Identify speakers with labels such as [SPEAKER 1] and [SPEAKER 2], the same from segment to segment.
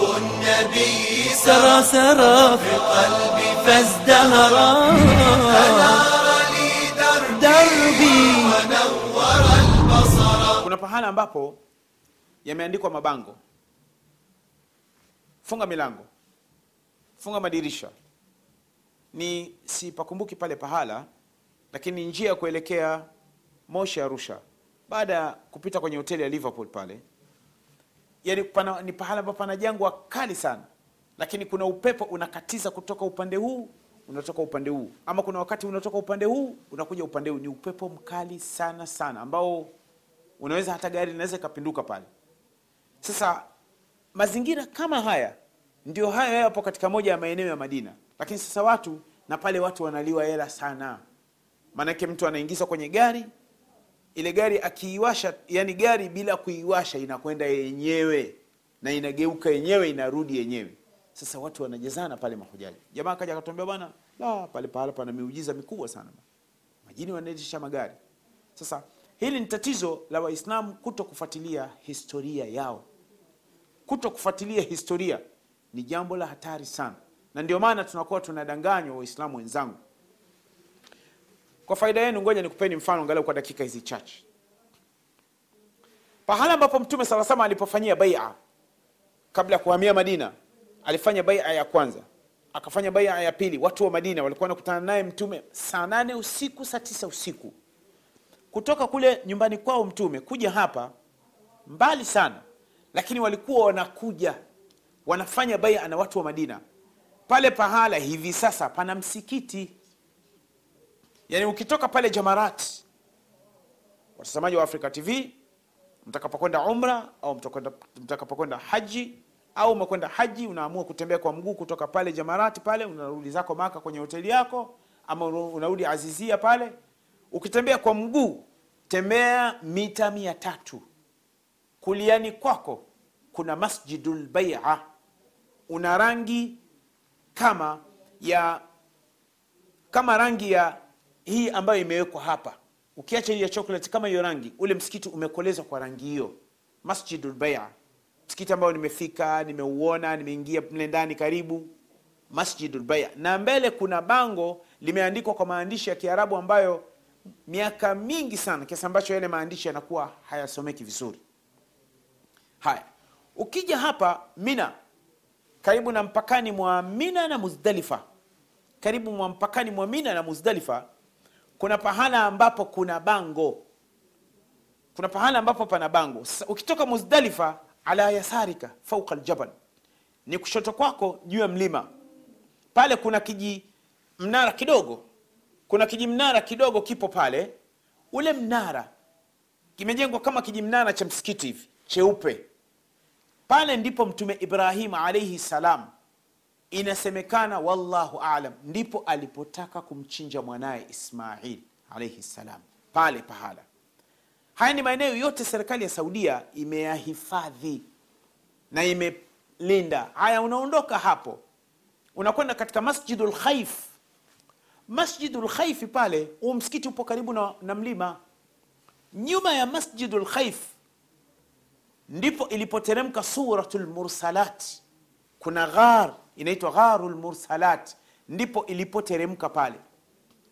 [SPEAKER 1] النبي
[SPEAKER 2] سرى سرى في
[SPEAKER 1] قلبي
[SPEAKER 2] فازدهرا
[SPEAKER 1] فنار لي دربي
[SPEAKER 2] دربي
[SPEAKER 1] ونور البصر
[SPEAKER 3] kuna pahala ambapo yameandikwa mabango funga milango funga madirisha ni sipakumbuki pale pahala lakini njia ya kuelekea moshi arusha baada ya kupita kwenye hoteli ya liverpool pale yani pana, ni pahala ambapo pana jangwa kali sana. Lakini kuna upepo unakatiza kutoka upande huu unatoka upande huu. Ama kuna wakati unatoka upande huu unakuja upande huu. Ni upepo mkali sana sana ambao unaweza hata gari linaweza ikapinduka pale. Sasa mazingira kama haya ndio hayo yapo katika moja ya maeneo ya madina. Lakini sasa watu na pale watu wanaliwa hela sana maanake mtu anaingiza kwenye gari ile gari akiiwasha yani gari bila kuiwasha inakwenda yenyewe na inageuka yenyewe inarudi yenyewe. Sasa watu wanajazana pale mahujaji. Jamaa kaja akatuambia bwana la pale pahala pana miujiza mikubwa sana majini wanaendesha magari. Sasa hili ni tatizo la waislamu kuto kufuatilia historia yao. Kuto kufuatilia historia ni jambo la hatari sana. Na ndio maana tunakuwa tunadanganywa waislamu wenzangu kwa faida yenu ngoja nikupeni mfano angalau kwa dakika hizi chache. Pahala ambapo mtume sala sama alipofanyia baia kabla ya kuhamia madina alifanya baia ya kwanza akafanya baia ya pili. Watu wa madina walikuwa wanakutana naye mtume saa nane usiku saa tisa usiku. Kutoka kule nyumbani kwao mtume kuja hapa mbali sana lakini walikuwa wanakuja wanafanya baia na watu wa madina. Pale pahala hivi sasa pana msikiti yaani ukitoka pale jamarat watazamaji wa africa tv mtakapokwenda umra au mtakapokwenda haji au umekwenda haji unaamua kutembea kwa mguu kutoka pale jamarati pale unarudi zako maka kwenye hoteli yako ama unarudi azizia pale. Ukitembea kwa mguu tembea mita mia tatu. Kuliani kwako kuna masjidul baia. Una rangi kama ya kama rangi ya hii ambayo imewekwa hapa ukiacha hii ya chocolate kama hiyo rangi ule msikiti umekolezwa kwa rangi hiyo. Masjidul baia msikiti ambao nimefika nimeuona nimeingia mle ndani karibu. Masjidul na mbele kuna bango limeandikwa kwa maandishi ya kiarabu ambayo miaka mingi sana kiasi ambacho yale maandishi yanakuwa hayasomeki vizuri. Haya ukija hapa mina karibu na mpakani mwa mina na muzdalifa. Karibu mwa mpakani mwa mina na muzdalifa kuna pahala ambapo kuna bango. Kuna pahala ambapo pana bango. Ukitoka muzdalifa ala yasarika fauka aljabal. Ni kushoto kwako juu ya mlima. Pale kuna kiji mnara kidogo. Kuna kiji mnara kidogo kipo pale. Ule mnara kimejengwa kama kiji mnara cha msikiti hivi cheupe. Pale ndipo mtume ibrahim alaihi salam inasemekana wallahu alam ndipo alipotaka kumchinja mwanaye ismail alaihi salam pale pahala. Haya ni maeneo yote serikali ya saudia imeyahifadhi na imelinda. Haya unaondoka hapo unakwenda katika masjidul khaif. Masjidul khaifi pale huu msikiti upo karibu na, na mlima. Nyuma ya masjidul khaif ndipo ilipoteremka suratul mursalat. Kuna ghar inaitwa gharul mursalat. Ndipo ilipoteremka pale.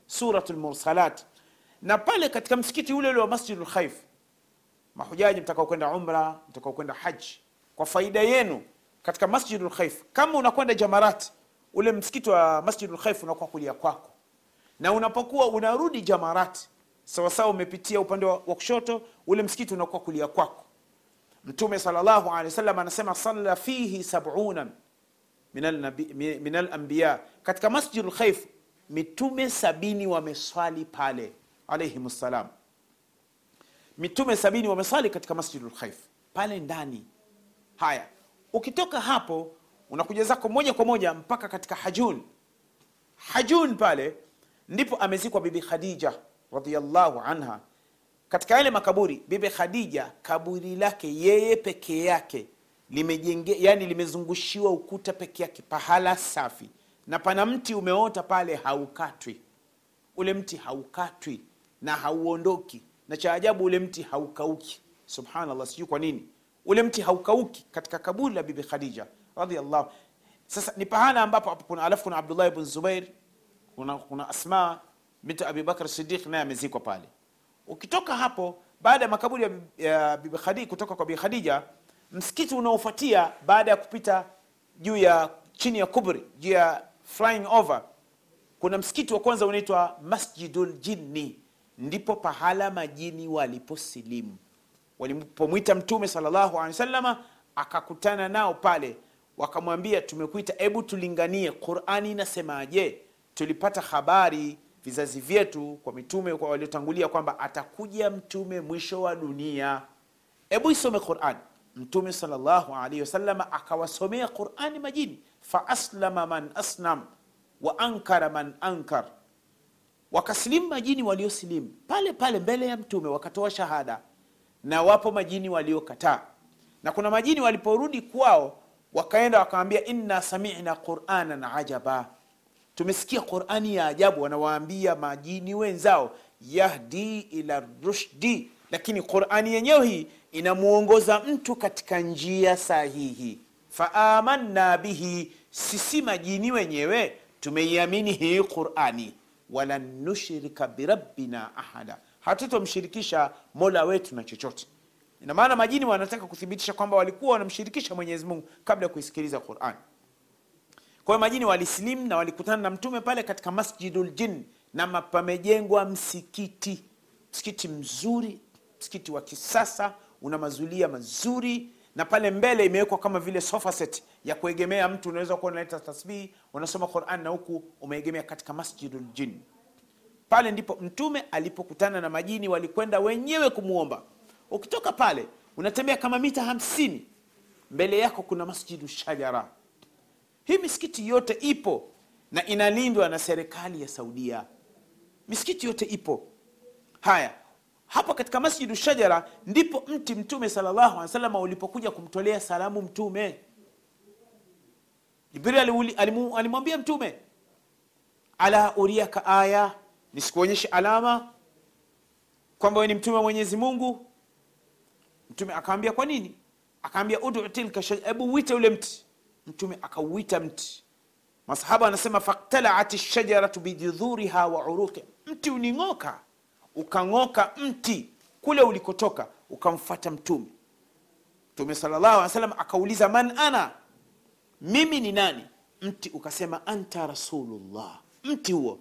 [SPEAKER 3] Suratul mursalat. Na pale katika msikiti ule ule wa masjidul khaif. Mahujaji mtakao kwenda umra mtakao kwenda haji kwa faida yenu katika masjidul khaif kama unakwenda jamarat ule msikiti wa masjidul khaif unakuwa kulia kwako. Na unapokuwa unarudi jamarat sawasawa umepitia upande wa kushoto ule msikiti unakuwa kulia kwako. Mtume salllahu alehi wasallam anasema salla fihi sabuna min alambiya katika masjid lkhaif mitume sabini wameswali pale alaihim ssalam mitume sabini wameswali katika masjid lkhaif pale ndani. Haya ukitoka hapo unakuja zako moja kwa moja mpaka katika hajun. Hajun pale ndipo amezikwa bibi khadija radiallahu anha. Katika yale makaburi bibi khadija kaburi lake yeye pekee yake limejenge yani limezungushiwa ukuta peke yake pahala safi. Na pana mti umeota pale haukatwi. Ule mti haukatwi na hauondoki. Na cha ajabu ule mti haukauki. Subhanallah sijui kwa nini. Ule mti haukauki katika kaburi la bibi khadija radhiallahu sasa ni pahala ambapo kuna alafu kuna abdullah ibn zubair kuna, kuna asma binti abi bakr naye amezikwa pale. Ukitoka hapo baada ya makaburi ya bibi khadija kutoka kwa bibi khadija msikiti unaofuatia baada ya kupita juu ya chini ya kubri juu ya flying over. Kuna msikiti wa kwanza unaitwa masjidul jinni. Ndipo pahala majini waliposilimu. Walipomwita mtume salllahu alehi wasallama akakutana nao pale. Wakamwambia tumekuita hebu tulinganie qurani inasemaje? Tulipata habari vizazi vyetu kwa mitume kwa waliotangulia kwamba atakuja mtume mwisho wa dunia. Hebu isome quran mtume sallallahu alaihi wasallam akawasomea qurani majini. Faaslama man aslam wa ankara man ankar. Wakasilimu majini waliosilimu pale pale mbele ya mtume wakatoa shahada. Na wapo majini waliokataa. Na kuna majini waliporudi kwao wakaenda wakawambia inna samina quranan ajaba. Tumesikia qurani ya ajabu wanawaambia majini wenzao yahdi ila rushdi. Lakini qurani yenyewe hii inamwongoza mtu katika njia sahihi. Faamanna bihi sisi majini wenyewe tumeiamini hii qurani. Walan nushrika birabbina ahada. Hatutomshirikisha mola wetu na chochote. Ina maana majini wanataka kuthibitisha kwamba walikuwa wanamshirikisha mwenyezi mungu kabla ya kuisikiliza qurani kwa hiyo majini walisilimu na walikutana na mtume pale katika masjidul jin na pamejengwa msikiti. Msikiti mzuri msikiti wa kisasa una mazulia mazuri na pale mbele imewekwa kama vile sofa ya kuegemea mtu. Unaweza kuwa unaleta tasbihi unasoma quran na huku umeegemea katika masjidul pale ndipo mtume alipokutana na majini walikwenda wenyewe kumwomba ukitoka pale unatembea kama mita hamsini. Mbele yako kuna masjidu shajara. Hii misikiti yote ipo na inalindwa na serikali ya saudia. Misikiti yote ipo. Haya hapo katika masjidu shajara ndipo mti mtume salllahu alehi wasallam ulipokuja kumtolea salamu mtume. Jibril alimwambia mtume ala uriaka aya nisikuonyeshe alama kwamba ni mtume wa mwenyezi mungu. Mtume akaambia kwa nini? Akaambia udu tilka shajara, hebu uite ule mti. Mtume akauita mti. Masahaba anasema faktalaat shajaratu bijudhuriha wa uruqi. Mti uning'oka ukang'oka mti kule ulikotoka ukamfata mtume. Mtume salllahu alih wasallam akauliza man ana? Mimi ni nani? Mti ukasema anta rasulullah. Mti huo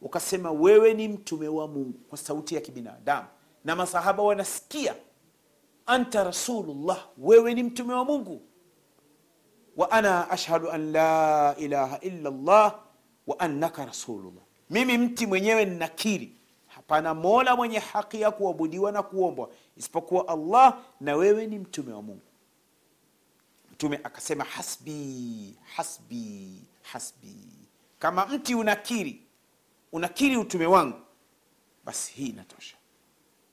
[SPEAKER 3] ukasema wewe ni mtume wa mungu kwa sauti ya kibinadamu. Na masahaba wanasikia anta rasulullah wewe ni mtume wa mungu. Wa ana ashhadu an la ilaha illa llah wa annaka rasulullah. Mimi mti mwenyewe ninakiri hapana mola mwenye haki ya kuabudiwa na kuombwa isipokuwa allah na wewe ni mtume wa mungu. Mtume akasema hasbi hasbi hasbi. Kama mti unakiri unakiri utume wangu basi hii inatosha.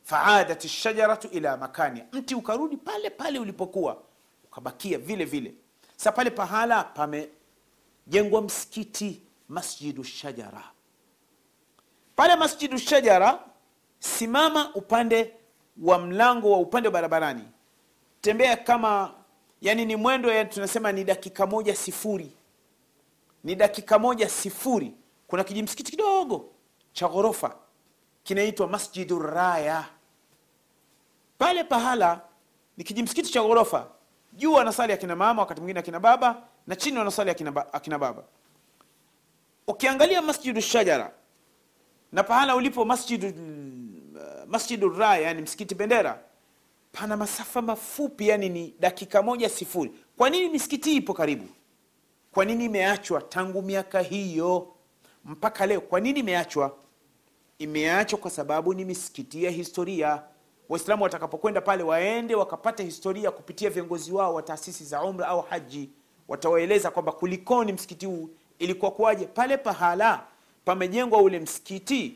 [SPEAKER 3] Faadat shajaratu ila makania mti ukarudi pale pale ulipokuwa ukabakia vile vile. Sa pale pahala pamejengwa msikiti masjidu shajara pale masjidu shajara simama upande wa mlango wa upande wa barabarani. Tembea kama yani ni mwendo ya tunasema ni dakika moja sifuri. Ni dakika moja sifuri. Kuna kijimsikiti kidogo cha ghorofa kinaitwa masjidu pale pahala ni kijimsikiti cha ghorofa. Juu wanasali akina mama wakati mwingine akina baba na chini wanasali akina baba. Ukiangalia masjidu shajara na pahala ulipo masjidu, masjidu raya yani msikiti bendera pana masafa mafupi yani ni dakika moja sifuri. Kwa nini misikiti ipo karibu? Kwa nini imeachwa tangu miaka hiyo mpaka leo? Kwa nini imeachwa? Imeachwa kwa sababu ni misikiti ya historia. Waislamu watakapokwenda pale waende wakapata historia kupitia viongozi wao wa taasisi za umra au haji. Watawaeleza kwamba kulikoni msikiti huu ilikuwa kuwaje? Pale pahala pamejengwa ule msikiti.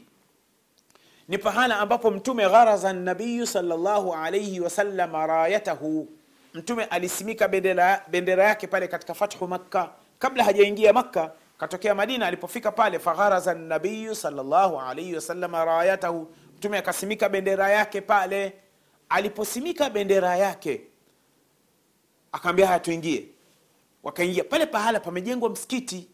[SPEAKER 3] Ni pahala ambapo mtume gharaza nabiyu salllahu alaihi wasallam rayatahu. Mtume alisimika bendera, bendera yake pale katika fathu makka. Kabla hajaingia makka katokea madina alipofika pale fagharaza nabiyu salllahu alaihi wasallam rayatahu. Mtume akasimika bendera yake pale. Aliposimika bendera yake akaambia haya tuingie. Wakaingia. Pale pahala pamejengwa msikiti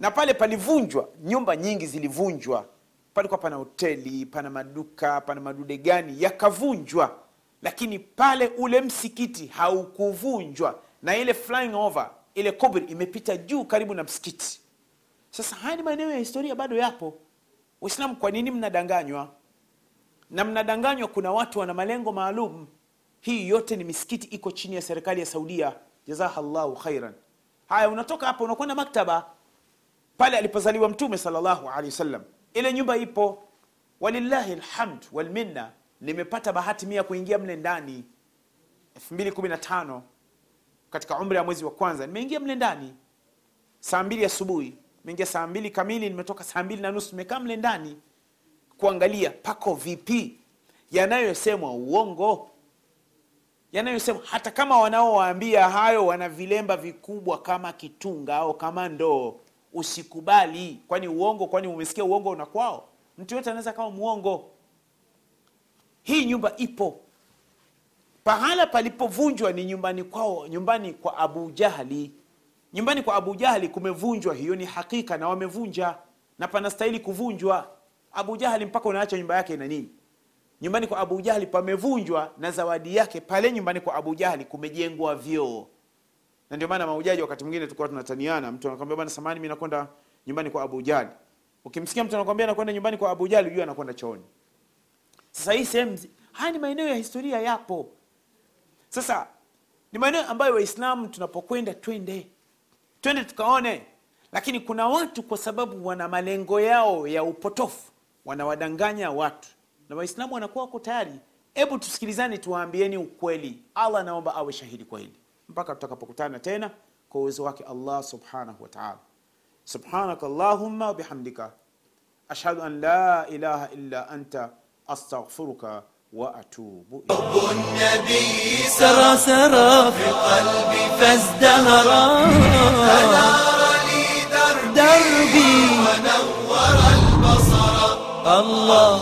[SPEAKER 3] na pale palivunjwa nyumba nyingi zilivunjwa. Palikuwa pana hoteli pana maduka pana madude gani yakavunjwa. Lakini pale ule msikiti haukuvunjwa. Na ile flying over ile kubri imepita juu karibu na msikiti. Sasa haya ni maeneo ya historia bado yapo. Waislamu kwa nini mnadanganywa? Na mnadanganywa kuna watu wana malengo maalum. Hii yote ni misikiti iko chini ya serikali ya saudia. Jazahallahu khairan. Haya unatoka hapo unakwenda maktaba pale alipozaliwa mtume salllahu alehi wasallam. Ile nyumba ipo. Walillahi lhamd walminna nimepata bahati mia kuingia mle ndani. 215 katika umri ya mwezi wa kwanza nimeingia mle ndani. Saa mbili asubuhi nimeingia saa mbili kamili nimetoka saa mbili na nusu nimekaa mle ndani kuangalia pako vipi yanayosemwa uongo. Yanayosemwa hata kama wanaowaambia hayo wana vilemba vikubwa kama kitunga au kama ndoo usikubali. Kwani uongo kwani umesikia uongo una kwao? Mtu yote anaweza kawa mwongo. Hii nyumba ipo. Pahala palipovunjwa ni nyumbani kwao nyumbani kwa abu jahli. Nyumbani kwa abu jahli kumevunjwa hiyo ni hakika na wamevunja na panastahili kuvunjwa. Abu jahli mpaka unaacha nyumba yake na nini? Nyumbani kwa abu jahli pamevunjwa na zawadi yake. Pale nyumbani kwa abu jahli kumejengwa vyoo na ndio maana maujaji wakati mwingine tulikuwa tunataniana mtu anakwambia bwana samani mimi nakwenda nyumbani kwa abu Jali. ukimsikia mtu anakwambia nakwenda nyumbani kwa abu Jali, unajua anakwenda chooni. Sasa hii sehemu haya ni maeneo ya historia yapo. Sasa ni maeneo ambayo waislamu tunapokwenda twende. Twende tukaone. Lakini kuna watu kwa sababu wana malengo yao ya upotofu wanawadanganya watu. Na waislamu wanakuwa wako tayari. Hebu tusikilizane tuwaambieni ukweli. Allah naomba awe shahidi kwa hili mpaka tutakapokutana tena kwa uwezo wake allah subhanahu wataala subhanaka allahumma wabihamdika ashhadu an la ilaha illa anta astaghfiruka wa atubu ilaik
[SPEAKER 1] النبي
[SPEAKER 2] سرى سرى في قلبي فازدهرا
[SPEAKER 1] سنار لي دربي
[SPEAKER 2] دربي
[SPEAKER 1] ونور البصر
[SPEAKER 2] الله